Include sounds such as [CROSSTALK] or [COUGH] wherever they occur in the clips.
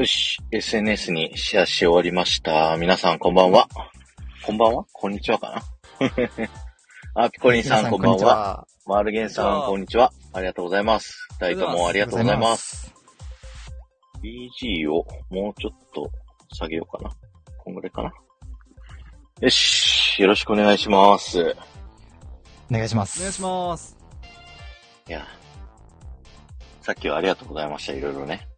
よし、SNS にシェアし終わりました。皆さんこんばんは。こんばんは？こんにちはかな？[LAUGHS] あ、ピコリンさんこんばんは。は。マルゲンさんこんにちは。ありがとうございます。二人ともありがとうございます。す。BG をもうちょっと下げようかな。こんぐらいかな。よし、よろしくお願いします。お願いします。お願いします。いや、さっきはありがとうございました。いろいろね。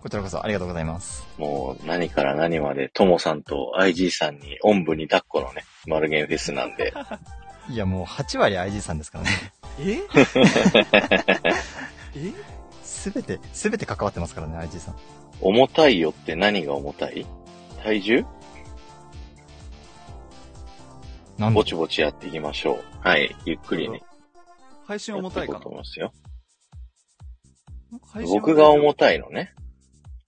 こちらこそありがとうございます。もう何から何まで、ともさんと IG さんにおんぶに抱っこのね、マルゲンフェスなんで。[LAUGHS] いや、もう8割 IG さんですからね。[LAUGHS] え？え？すべて、すべて関わってますからね、IG さん。重たいよって何が重たい？体重？なんぼちぼちやっていきましょう。はい。ゆっくりね。配信重たいかやっていこうと思いますよ。僕が重たいのね。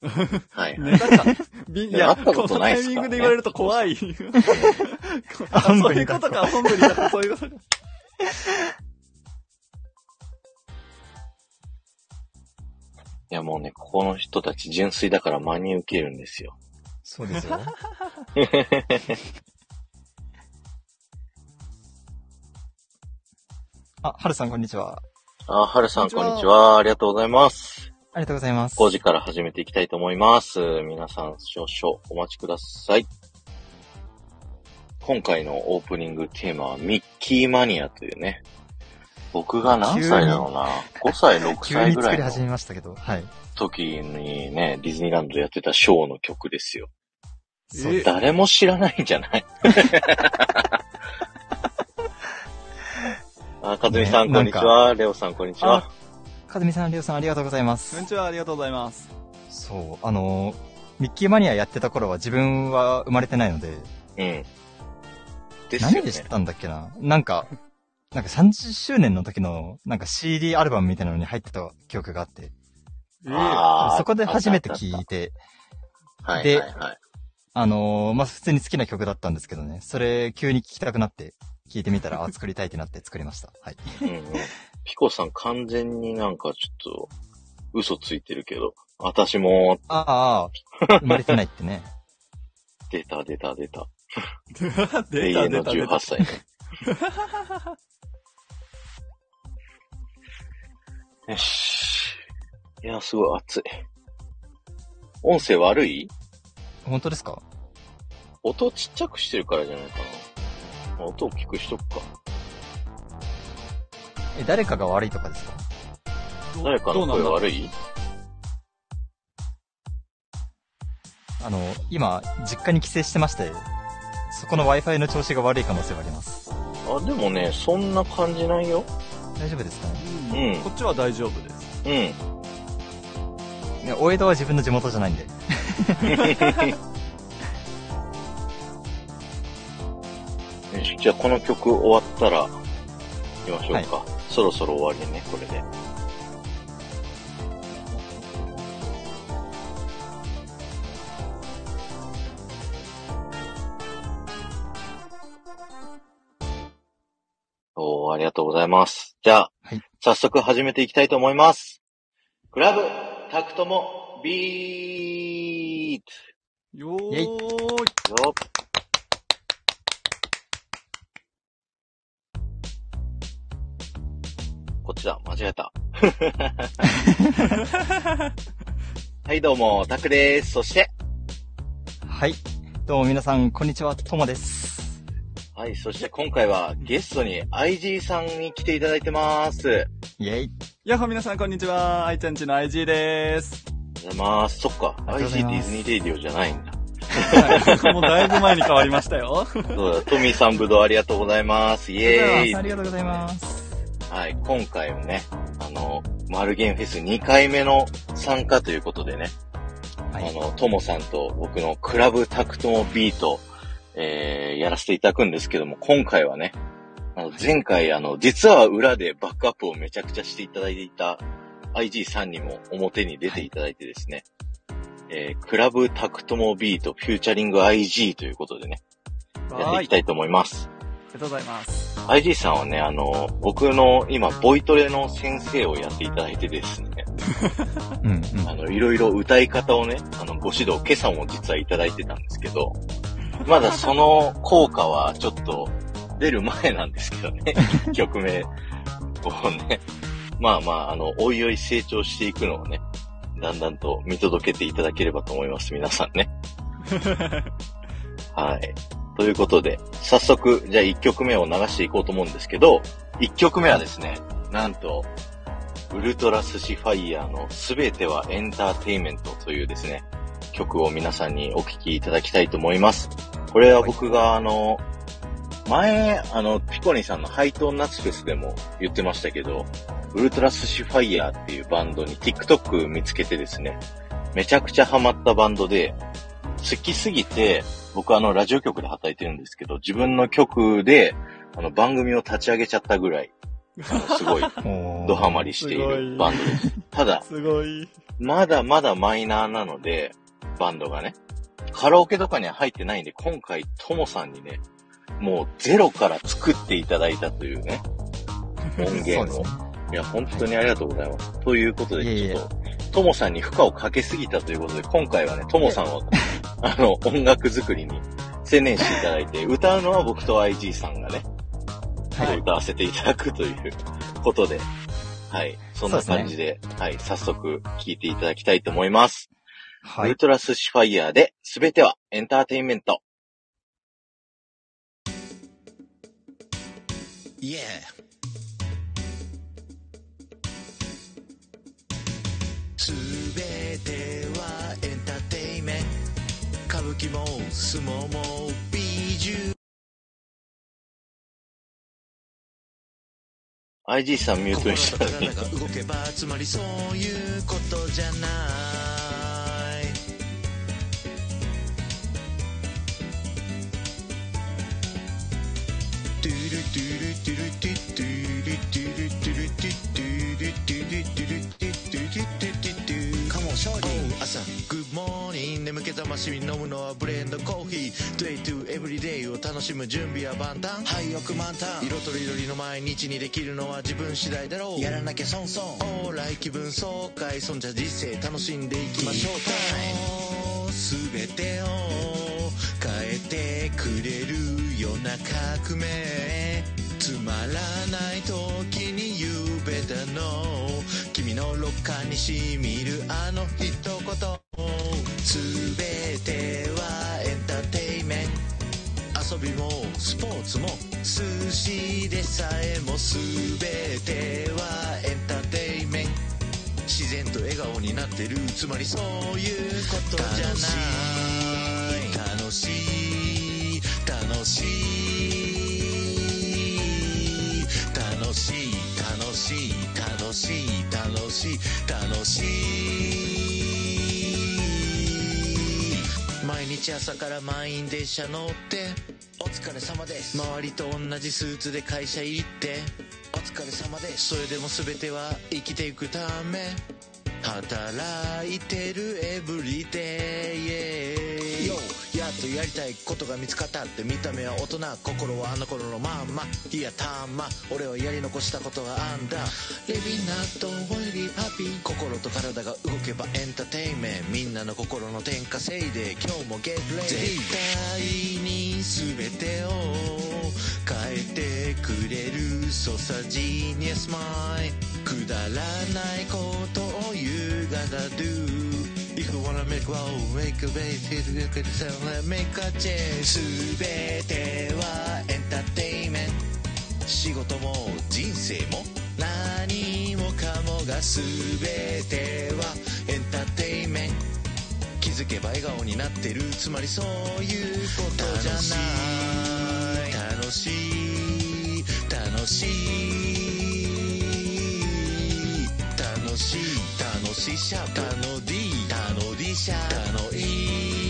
はい。ネタか。びいや、いや会ったことないっすからねこのタイミングで言われると怖い。あそういうことか、本部にだった、そういうことか。いやもうね、ここの人たち純粋だから真に受けるんですよ。そうですよ。[LAUGHS] あ、はるさんこんにちは。あ、はるさんこんにちは。ありがとうございます。ありがとうございます。5時から始めていきたいと思います。皆さん少々お待ちください。今回のオープニングテーマはミッキーマニアというね。僕が何歳だろうな。5歳、6急歳ぐらいのに作り始めましたけど、はい。時にね、ディズニーランドでやってたショーの曲ですよ。そうえ誰も知らないんじゃない？[LAUGHS] あ、かずみさん、ねこんにちは。レオさん、こんにちは。かずみさん、りょうさんありがとうございますこんに。ちは、ありがとうございます。そう、あのー、ミッキーマニアやってた頃は自分は生まれてないので、うん。でね。何で知ったんだっけな？なんか、なんか30周年の時の、なんか CD アルバムみたいなのに入ってた記憶があって、そこで初めて聞いて、ではいはいはい。あのー、まあ、普通に好きな曲だったんですけどね、それ急に聴きたくなって、聞いてみたら、あ、作りたいってなって作りました。はい。ピコさん完全になんかちょっと嘘ついてるけど、私もああ、生まれてないってね。出た出た出た。ー、永出た遠の18出た出た。歳ね。[LAUGHS] よし。いや、すごい暑い。音声悪い？本当ですか？音ちっちゃくしてるからじゃないかな。音大きくしとくか。え、誰かが悪いとかですか？誰かの声悪い？あの、今、実家に帰省してまして、そこの Wi-Fi の調子が悪い可能性があります。あ、でもね、そんな感じないよ。大丈夫ですかね？うんうんこっちは大丈夫です。うん。ね、大江戸は自分の地元じゃないんで。[LAUGHS] よし、じゃあこの曲終わったら、行きましょうか。そろそろ終わりね、これで。おー、ありがとうございます。じゃあ、はい、早速始めていきたいと思います。クラブ、タクトも、ビートよーいよこっちだ。間違えた。[LAUGHS] はい、どうも、タクです。そして。はい。どうも皆さん、こんにちは。ともです。はい、そして今回はゲストに IG さんに来ていただいてます。イェイ。やっー、皆さん、こんにちは。愛ちゃんちの IG です。ありがとうございます。そっか。IG ディズニーレディオじゃないんだ。はい、もうだいぶ前に変わりましたよ。[LAUGHS] そうだ、トミーさんぶどうありがとうございます。イェーイ。ありがとうございます。はい、今回はね、あの、マルゲンフェス2回目の参加ということでね、はい、あの、ともさんと僕のクラブタクトモビート、えー、やらせていただくんですけども、今回はね、あの、前回、あの、実は裏でバックアップをめちゃくちゃしていただいていた IG さんにも表に出ていただいてですね、はい、えー、クラブタクトモビートフィーチャリング IG ということでね、やっていきたいと思います。ありがとうございます。IG さんはね、あの、僕の今、ボイトレの先生をやっていただいてですね。[LAUGHS] うん、あの、いろいろ歌い方をね、あの、ご指導、今朝も実はいただいてたんですけど、まだその効果はちょっと出る前なんですけどね、[LAUGHS] 曲名をね、まあまあ、あの、おいおい成長していくのをね、だんだんと見届けていただければと思います、皆さんね。[LAUGHS] はい。ということで、早速、じゃあ1曲目を流していこうと思うんですけど、1曲目はですね、なんと、ウルトラスシファイヤーのすべてはエンターテイメントというですね、曲を皆さんにお聴きいただきたいと思います。これは僕が、あの、前、あの、ピコニさんのハイトーンナツフェスでも言ってましたけど、ウルトラスシファイヤーっていうバンドに TikTok 見つけてですね、めちゃくちゃハマったバンドで、好きすぎて、僕あの、ラジオ局で働いてるんですけど、自分の局で、あの、番組を立ち上げちゃったぐらい、すごい、[LAUGHS] ドハマりしているバンドです。ただ、すごい。まだまだマイナーなので、バンドがね。カラオケとかには入ってないんで、今回、ともさんにね、もうゼロから作っていただいたというね、音源を。いや、本当にありがとうございます。ということで、ちょっと、ともさんに負荷をかけすぎたということで、今回はね、ともさんは [LAUGHS] あの、音楽作りに専念していただいて、歌うのは僕と IG さんがね、はい、歌わせていただくということで、はい、そんな感じで、でね、はい、早速聴いていただきたいと思います。はい、ウルトラスシファイアで、すべてはエンターテインメント。Yeah. きもモ撲もジ獣 IG さんミュートにしたの体が動けばつまりそういうことじゃないトゥルトゥルトゥルトゥトゥルトゥルトゥルトゥルトゥルトゥルトゥルトゥルトゥルトゥル朝グッモーニング眠気覚ましに飲むのはブレンドコーヒー。トゥイトゥエブリデイを楽しむ準備は万端。廃屋満タン。色とりどりの毎日にできるのは自分次第だろう。やらなきゃ損損オーライ気分爽快そんじゃ人生楽しんでいき。ましょうタイム。全てを変えてくれるような革命つまらない時に夕べだの。君のロッカーにしみ。るあの一言全てはエンターテイメント遊びもスポーツも寿司でさえも全てはエンターテイメント自然と笑顔になってるつまりそういうことじゃない楽しい楽しいしい楽しい楽しい楽しい。毎日朝から満員電車乗ってお疲れ様です。周りと同じスーツで会社行ってお疲れ様です。それでも全ては生きていくため働いてるエブリデイっとやりたいことが見つかったって見た目は大人心はあの頃のまんまいやたま俺はやり残したことがあんだ。レビナットホイリーパピー心と体が動けばエンターテインメント。みんなの心の天下せいで今日もゲットレイ。絶対に全てを変えてくれるソサジーニアスマイ。くだらないことを You gotta do If you wanna make wow make a base hit you can sell make a change 全てはエンターテインメント仕事も人生も。何もかもが全てはエンターテインメント気づけば笑顔になってる。つまりそういうことじゃない。楽しい。楽しい。楽しい。楽しい。しゃたのシのいい。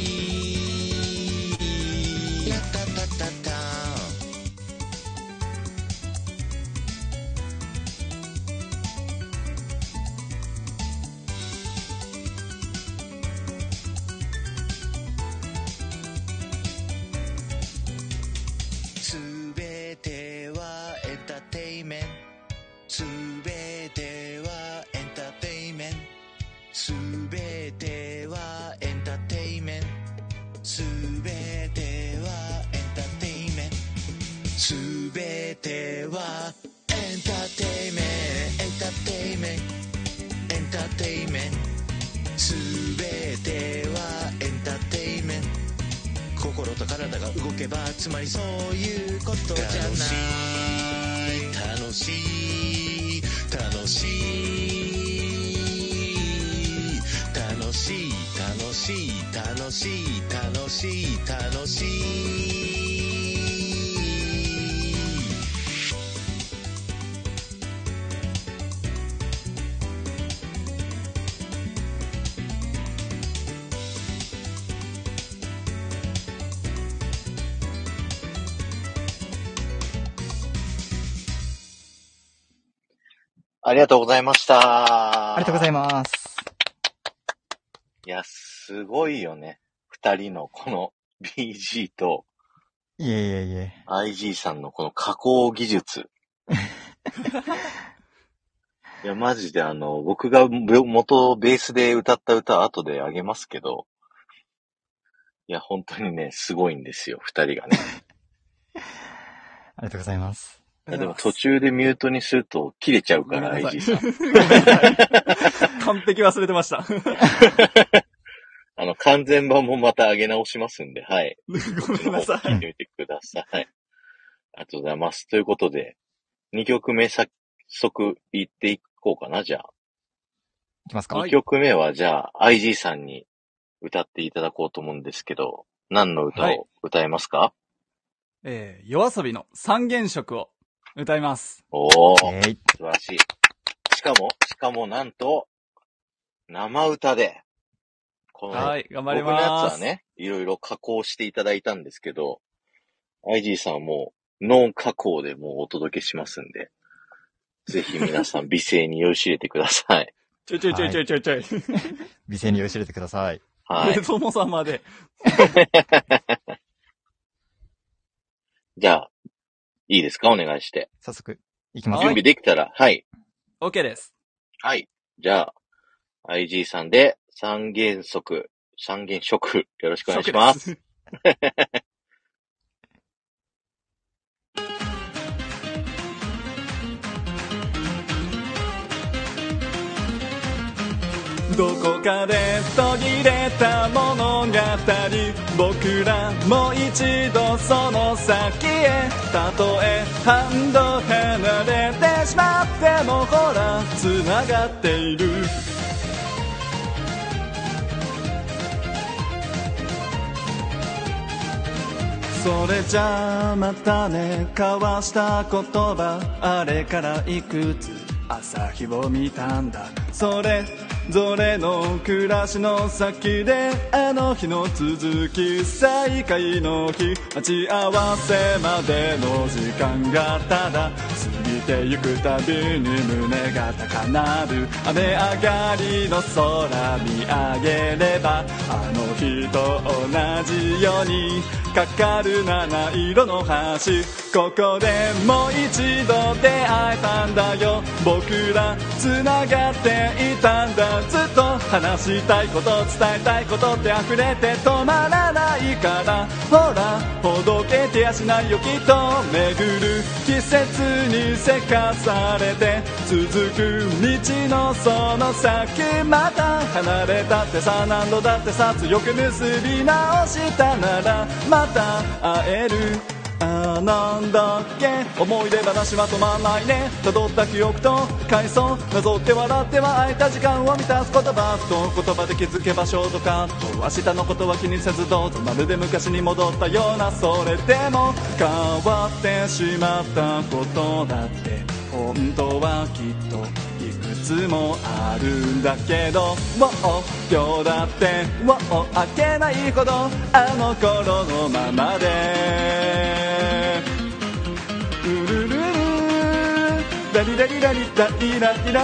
つまりそういうことじゃない。楽しい。楽しい。楽しい。楽しい。楽しい。楽しい。楽しい。ありがとうございました。ありがとうございます。いや、すごいよね。二人のこの BG といえいえいえ。IG さんのこの加工技術。[LAUGHS] いや、マジであの、僕が元ベースで歌った歌後であげますけど、いや、本当にね、すごいんですよ、二人がね。[LAUGHS] ありがとうございます。でも途中でミュートにすると切れちゃうから、ごめんなさい IG さん。完璧忘れてました。[LAUGHS] あの、完全版もまた上げ直しますんで、はい。[LAUGHS] ごめんなさい。聞いてみてください。ありがとうございます。ということで、2曲目早速言っていこうかな、じゃあ。いきますか、はい2曲目は、じゃあ、IG さんに歌っていただこうと思うんですけど、何の歌はいを歌えますか、えー、夜遊びの三原色を歌います。おー、えーい。素晴らしい。しかも、しかもなんと、生歌で、この、はい、頑張り僕のやつます。はね、いろいろ加工していただいたんですけど、IG さんはもう、ノン加工でもうお届けしますんで、ぜひ皆さん美声に酔いしれてください。ちょいちょいちょいちょいちょいちょい。美声に酔いしれてください。はいで。[LAUGHS] ともさんまで。[LAUGHS] じゃあ、いいですか？お願いして。早速、いきます準備できたら、はい。OK です。はい。じゃあ、IG さんで三原則、三原色、よろしくお願いします。どこかで途切れた物語。僕らもう一度その先へたとえ半度離れてしまってもほら繋がっている。それじゃあまたね交わした言葉あれからいくつ？朝日を見たんだ。それぞれの暮らしの先であの日の続き再会の日待ち合わせまでの時間がただ過ぎてゆくたびに胸が高鳴る雨上がりの空見上げればあの日と同じようにかかる七色の橋ここでもう一度出会えたんだよ僕ら繋がっていたんだずっと話したいこと伝えたいことって溢れて止まらないからほらほどけてやしないよきっと巡る季節にせかされて続く道のその先また離れたってさ何度だってさ強く結び直したならまた会える。なんだっけ？思い出話は止まんないね。辿った記憶と回想なぞって笑っては空いた時間を満たす言葉。と言葉で気づけばショートカット明日のことは気にせずどうぞまるで昔に戻ったような。それでも変わってしまったことだって。本当はきっといくつもあるんだけど。もう今日だってもう開けないほど。あの頃のままで。ラリラリラリラリラリラ。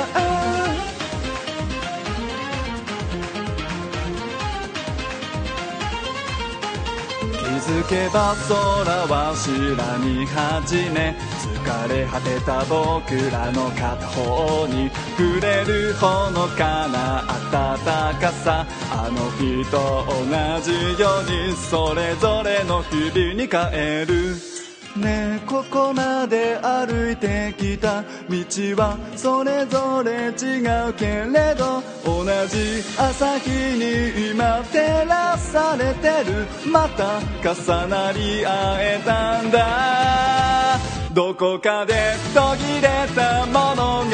気づけば空は白み始め疲れ果てた僕らの片方に触れるほのかな暖かさ。あの日と同じようにそれぞれの日々に帰る。ねここまで歩いてきた。道はそれぞれ違うけれど同じ朝日に今照らされてる。また重なり合えたんだ。どこかで途切れた物語。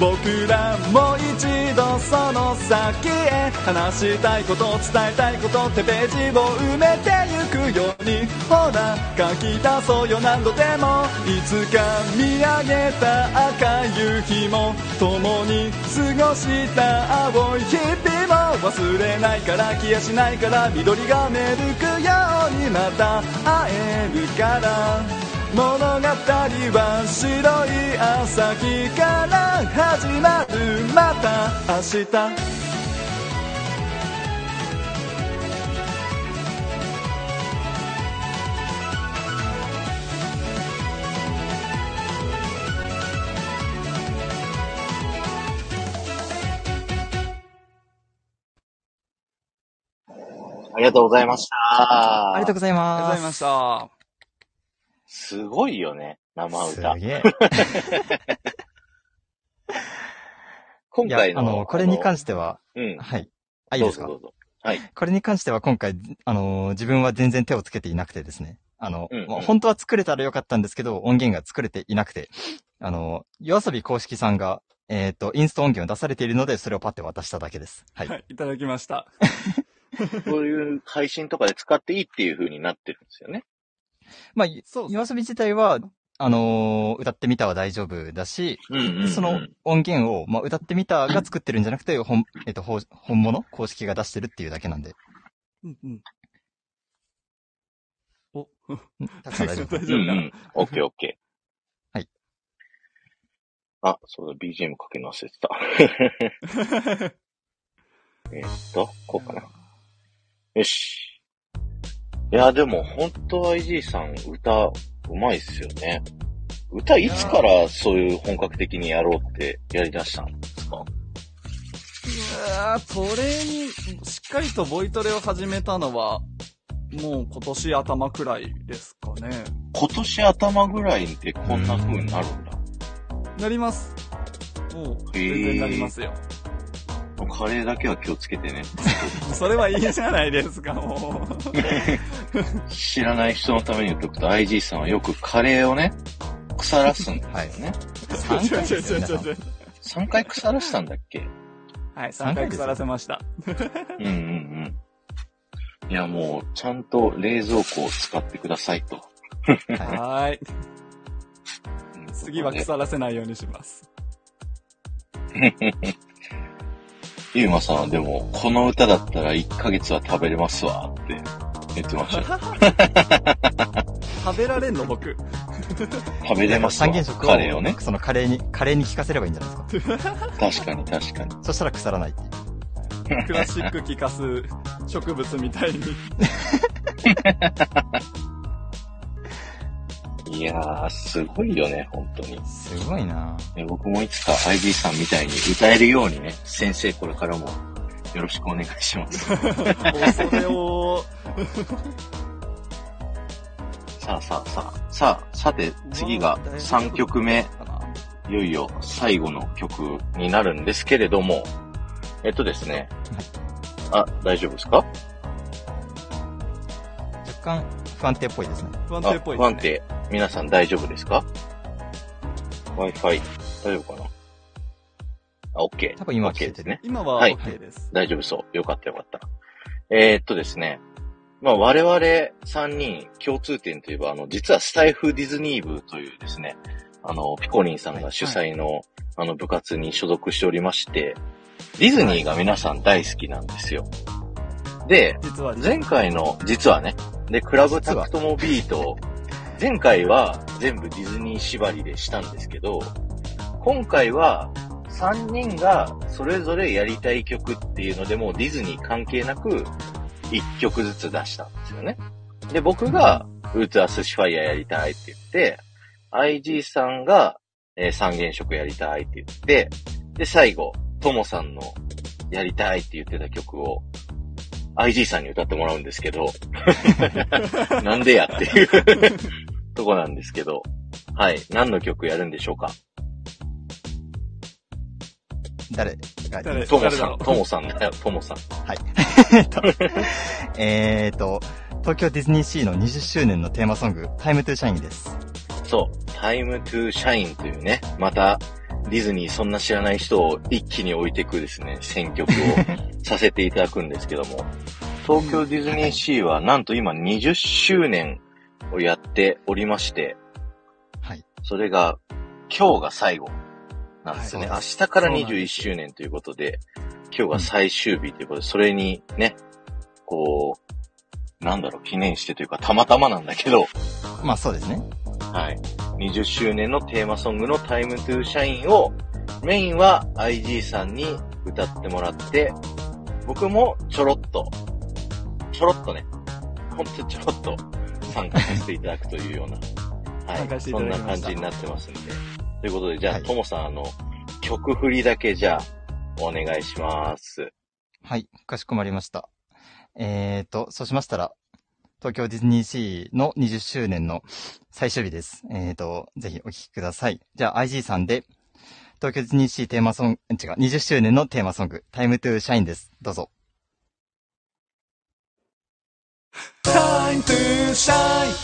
僕らもう一度その先へ話したいこと伝えたいことってページを埋めてゆくように。ほら書き出そうよ。何度でも。いつか見上げた赤い夕日も共に過ごした青い日々も忘れないから消えしないから緑がめるくようにまた会えるから。物語は白い朝日から始まるまた明日ありがとうございました。ありがとうございありがとうます。ございましたすごいよね、生歌す。げえ。[LAUGHS] 今回の。あの、これに関しては、うん。はい。あ、いいですか？どうぞどうぞ。はい。これに関しては今回、あの、自分は全然手をつけていなくてですね。あの、うんうんまあ本当は作れたらよかったんですけど、音源が作れていなくて、あの、夜遊び公式さんが、えっ、と、インスト音源を出されているので、それをパッて渡しただけです。はい。はいいただきました [LAUGHS] そういう配信とかで使っていいっていう風になってるんですよね。まあ、そう夜遊び自体は、あのー歌ってみたは大丈夫だし、うんうん、うん。その音源を、まあ、歌ってみたが作ってるんじゃなくて、本、えっ、と、本物公式が出してるっていうだけなんで、うんうんおんたくさん大丈夫。大丈夫か？[LAUGHS] なうんうん。オッケーオッケー。[LAUGHS] はい。あ、そうだ、BGM かけるの忘れてた。[LAUGHS] えーっと、こうかな。よし。いや、でも、本当 IG さん、歌、うまいっすよね。歌、いつからそういう本格的にやろうってやり出したんですか？いやーそれに、しっかりとボイトレを始めたのは、もう今年頭くらいですかね。今年頭ぐらいでこんな風になるんだ。なります。もう、全然なりますよ。カレーだけは気をつけてね。[LAUGHS] それはいいじゃないですか、もう。知らない人のために言っとくと、IG さんはよくカレーをね、腐らすんですよね。3回ですよ、皆さん。3回腐らしたんだっけ？はい、3回腐らせました。うんうんうん。いや、もう、ちゃんと冷蔵庫を使ってくださいと。はい。次は腐らせないようにします。[LAUGHS] ゆうまさんはでも、この歌だったら1ヶ月は食べれますわって言ってましたよ。[LAUGHS] 食べられんの僕。[LAUGHS] 食べれますわ三原色を、カレーをね。そのカレーに、カレーに効かせればいいんじゃないですか？確かに確かに。[LAUGHS] そしたら腐らないっていう。クラシック聴かす植物みたいに。いやー、すごいよね、本当に。すごいなえ僕もいつか ID さんみたいに歌えるようにね、先生これからもよろしくお願いします。それを、さあさあさあ、さあ、さて次が3曲目、いよいよ最後の曲になるんですけれども、えっとですね、あ、大丈夫ですか？若干不安定っぽいですね。不安あ定っぽいですね。不安定。皆さん大丈夫ですか ?Wi-Fi 大丈夫かな？あ、OK。多分今 OK 聞けてるですね。今ははい OK です。大丈夫そう。よかったよかった。えー、っとですね。まあ我々3人共通点といえば、あの、実はスタイフディズニー部というですね、あの、ピコリンさんが主催の、あの部活に所属しておりまして、ディズニーが皆さん大好きなんですよ。で、実は、前回の、実はね、で、クラブタクトモビート、前回は全部ディズニー縛りでしたんですけど、今回は3人がそれぞれやりたい曲っていうのでもうディズニー関係なく1曲ずつ出したんですよね。で、僕がウーツアスシファイアやりたいって言って、IG さんが、えー三原色やりたいって言って、で、最後、トモさんのやりたいって言ってた曲を IG さんに歌ってもらうんですけど、[LAUGHS] なんでやっていうとこなんですけど、はい。何の曲やるんでしょうか？誰？が誰？トモさん、誰だろう？トモさんだよ、トモさん。はい。[LAUGHS] えっと、えーと、東京ディズニーシーの20周年のテーマソング、タイムトゥーシャインです。そう、Time to Shine というね、また、ディズニーそんな知らない人を一気に置いていくですね、選曲を [LAUGHS] させていただくんですけども、東京ディズニーシーはなんと今20周年をやっておりまして、はい。それが今日が最後なんですよね。はい明日からそうなんです21周年ということで、今日が最終日ということで、それにね、こう、なんだろう、記念してというか、たまたまなんだけど、まあそうですね。はい。20周年のテーマソングの Time to Shine を、メインは IG さんに歌ってもらって、僕もちょろっと、ちょろっとね、ほんとちょろっと参加させていただくというような、はい。そんな感じになってますんで。ということで、じゃあ、はいともさん、あの、曲振りだけじゃあ、お願いします。はい。かしこまりました。えーと、そうしましたら、東京ディズニーシーの20周年の最終日です。えーと、ぜひお聴きください。じゃあ IG さんで、東京ディズニーシーテーマソング、違う、20周年のテーマソング、タイムトゥーシャインです。どうぞ。Time to shine.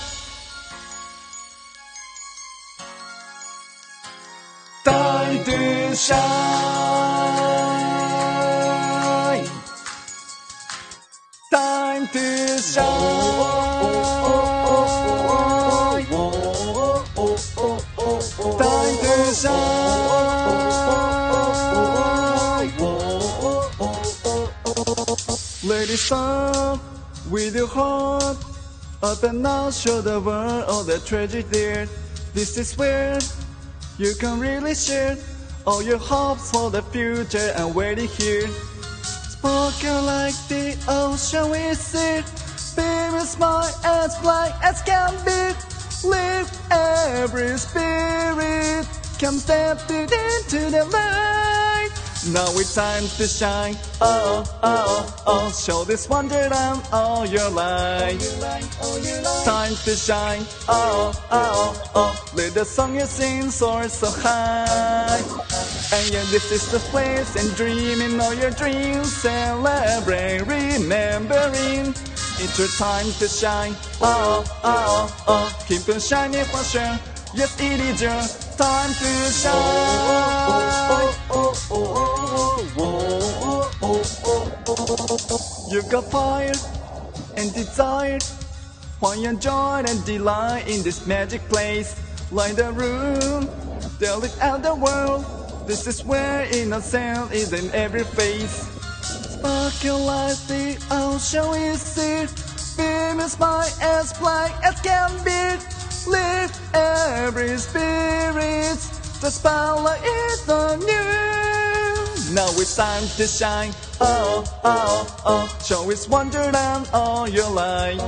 Time to shine. Time to shine. Time to shine. Ladies up with your heart Open now, show the world all the treasure there. This is where you can really share All your hopes for the future and waiting here. Sparkle like the ocean we see Spirit smile as bright as can be. Live every spirit Come step into the light Now it's time to shine Oh, oh, oh, oh. Show this wonderland all your light Time to shine Oh, oh, oh Let the song you sing soar so high and yeah, this is the place and dreaming all your dreams. Celebrate, remembering. It's your time to shine. Oh, oh, oh. Keep on shining for sure. Yes, it is time to shine. You got fire and desire. Find your joy and delight in this magic place. Light the room, tell it out the world. This is where innocence is in every face. Sparkle like the ocean we see. Beam is bright as bright as can be. Lift every spirit, the spotlight is on you. Now it's time to shine. Oh, oh, oh. Show its wonderland all your life.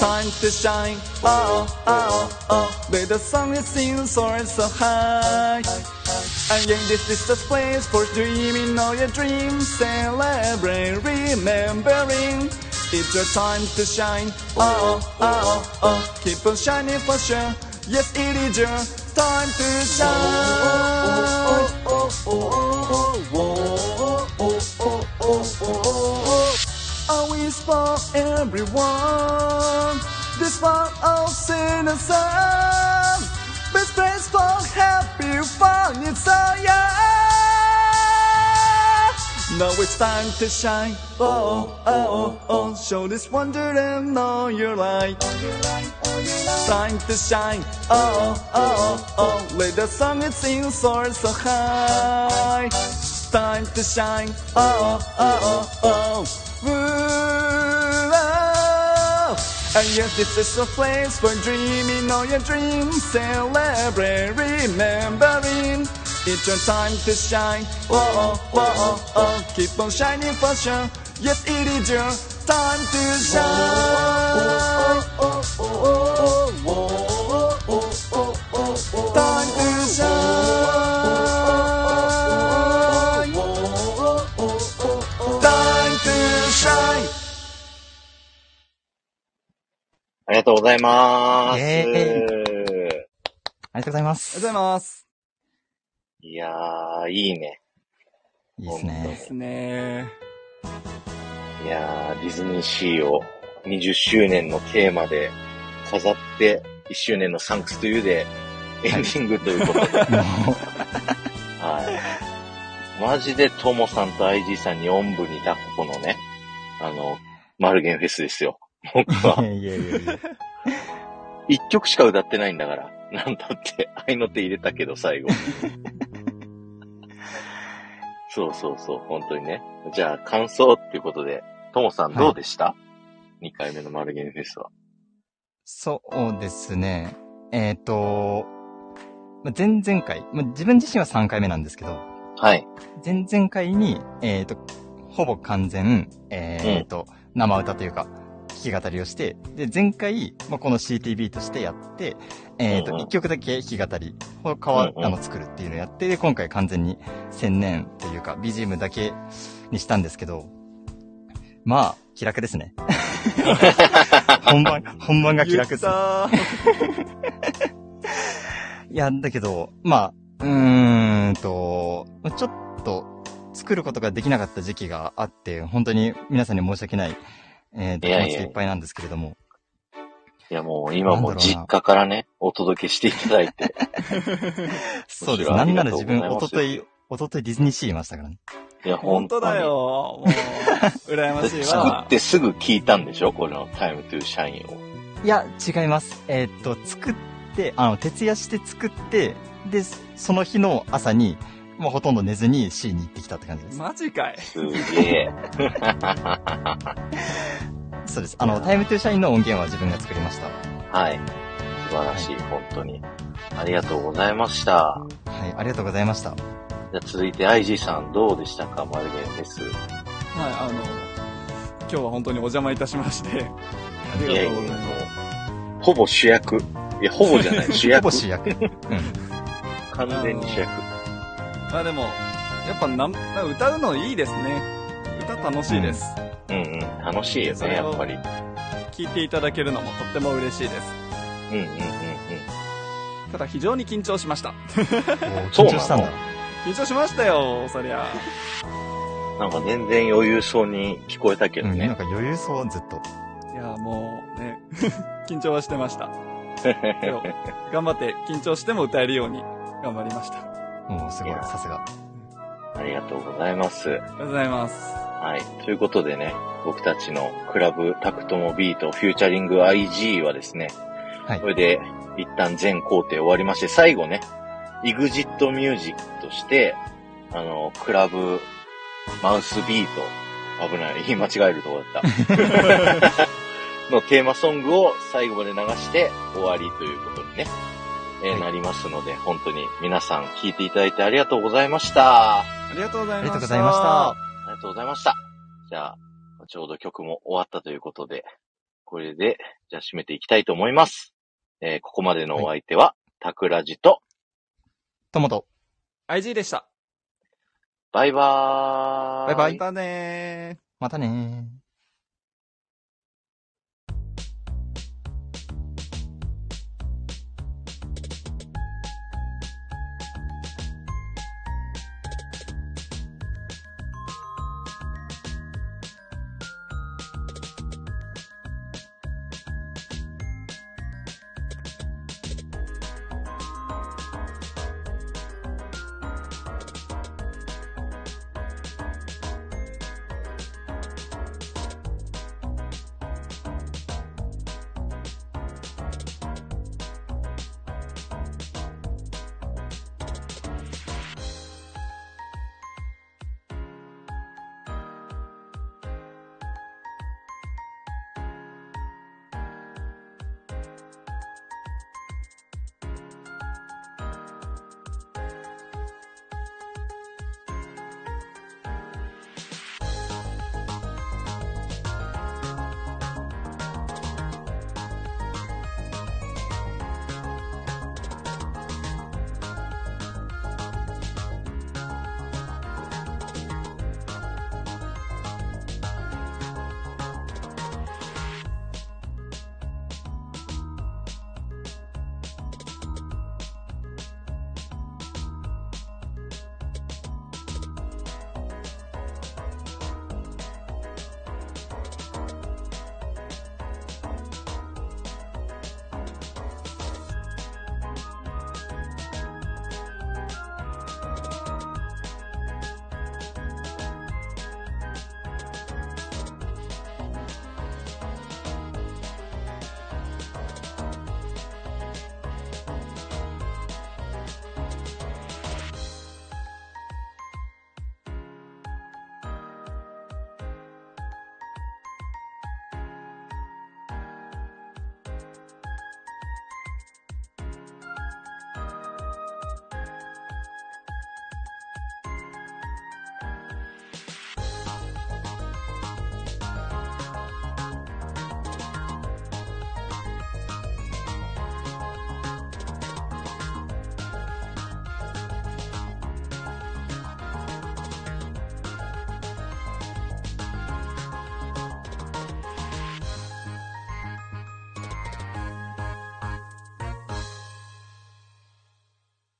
Time to shine. Oh, oh, oh. Let the sun is seen soaring so high. And yeah, this is the place for dreaming all your dreams. Celebrate, remembering. It's your time to shine. Ah, oh, oh, oh. oh. Keep on shining for sure. Yes, it is your time to shine. A wish for everyone. This one of sun. Best place for happy fun. It's all yeah. Now it's time to shine. Oh, oh, oh, oh. Show this wonder and know your light. Time to shine. Oh, oh, oh. oh. Let the sun it sing soar so high. Time to shine. Oh, oh, oh, oh. Ooh, oh. And yes, this is a place for dreaming all your dreams. Celebrate, remembering. It's your time to shine. Oh, oh, oh, oh, oh. Keep on shining for sure. Yes, it is your time to shine. Time to shine. Time to shine. ありがとうございます。イエありがとうございます。ありがとうございます。いやー、いいね。いいですでね。すね。いやー、ディズニーシーを20周年のテーマで飾って、1周年のサンクスというで、エンディングということで、はい。[LAUGHS] マジでトモさんと IG さんにおんぶに抱っこのね、あの、マルゲンフェスですよ。僕は。いやいやいや。一曲しか歌ってないんだから。なんだって、愛の手入れたけど最後。そうそうそう、本当にね。じゃあ、感想っていうことで、トモさんどうでした、?2 回目のマルゲンフェスは。そうですね。えっ、と、まあ前々回、まあ、自分自身は3回目なんですけど、はい。前々回に、えっ、と、ほぼ完全、えっ、と、生歌というか、弾き語りをして、で、前回、まあ、この CTV としてやって、えっ、と、うんうん1曲だけ弾き語りを変わうんうんあの、作るっていうのをやって、で、今回完全に専念というか、BGM だけにしたんですけど、まあ、気楽ですね。[LAUGHS] 本番、本番が気楽です。[LAUGHS] いや、だけど、まあ、うーんと、ちょっと作ることができなかった時期があって、本当に皆さんに申し訳ない、えーと、いやいや気持ちでいっぱいなんですけれども。いやもう今も実家からね、お届けしていただいて。[LAUGHS] そうです。なんなら自分、おととい、おとといディズニーシーいましたからね。いや、本当だよ。もう、羨ましいわ作っ。てすぐ聞いたんでしょこの Time to Shine を。いや、違います。えーっと、作って、あの、徹夜して作って、で、その日の朝に、もうほとんど寝ずに C に行ってきたって感じです。マジかい。すげえ。[LAUGHS] そうです。あの、 Time to Shine の音源は自分が作りました。はい。素晴らしい、本当に。ありがとうございました。はい、ありがとうございました。じゃあ続いて IG さんどうでしたか？マルゲンフェス。はい、あの、今日は本当にお邪魔いたしまして、ありがとうございます。ほぼ主役。いや、ほぼじゃない、[LAUGHS] 主役。ほぼ主役。うん。完全に主役。まあでも、やっぱなん、歌うのいいですね。歌楽しいです。うんうん。楽しいよね、それをやっぱり。聞いていただけるのもとっても嬉しいです。うんうんうんただ非常に緊張しました。[LAUGHS] 緊張したんだ。緊張しましたよ、そりゃ。うん。なんか全然余裕そうに聞こえたけどうん、なんね。か余裕そう、ずっと。いや、もうね、[LAUGHS] 緊張はしてました。頑張って緊張しても歌えるように頑張りました。あもうすごいいや、さすが。ありがとうございます。りがとうございます。はい。ということでね、僕たちのクラブタクトモビートフィーチャリング IG はですね、はいこれで一旦全工程終わりまして、最後ね、EXIT ミュージックとして、あの、クラブマウスビート、危ない、言 [LAUGHS] い間違えるとこだった。[LAUGHS] のテーマソングを最後まで流して終わりということにね、えーはいなりますので、本当に皆さん聞いていただいてありがとうございました。あありがとうございました。ありがとうございました。りがとうございました。じゃあ、ちょうど曲も終わったということで、これで、じゃあ締めていきたいと思います。えーここまでのお相手は、タクラジと、ともと、IG でした。バイバーイ。バイバイまたねー。またねー。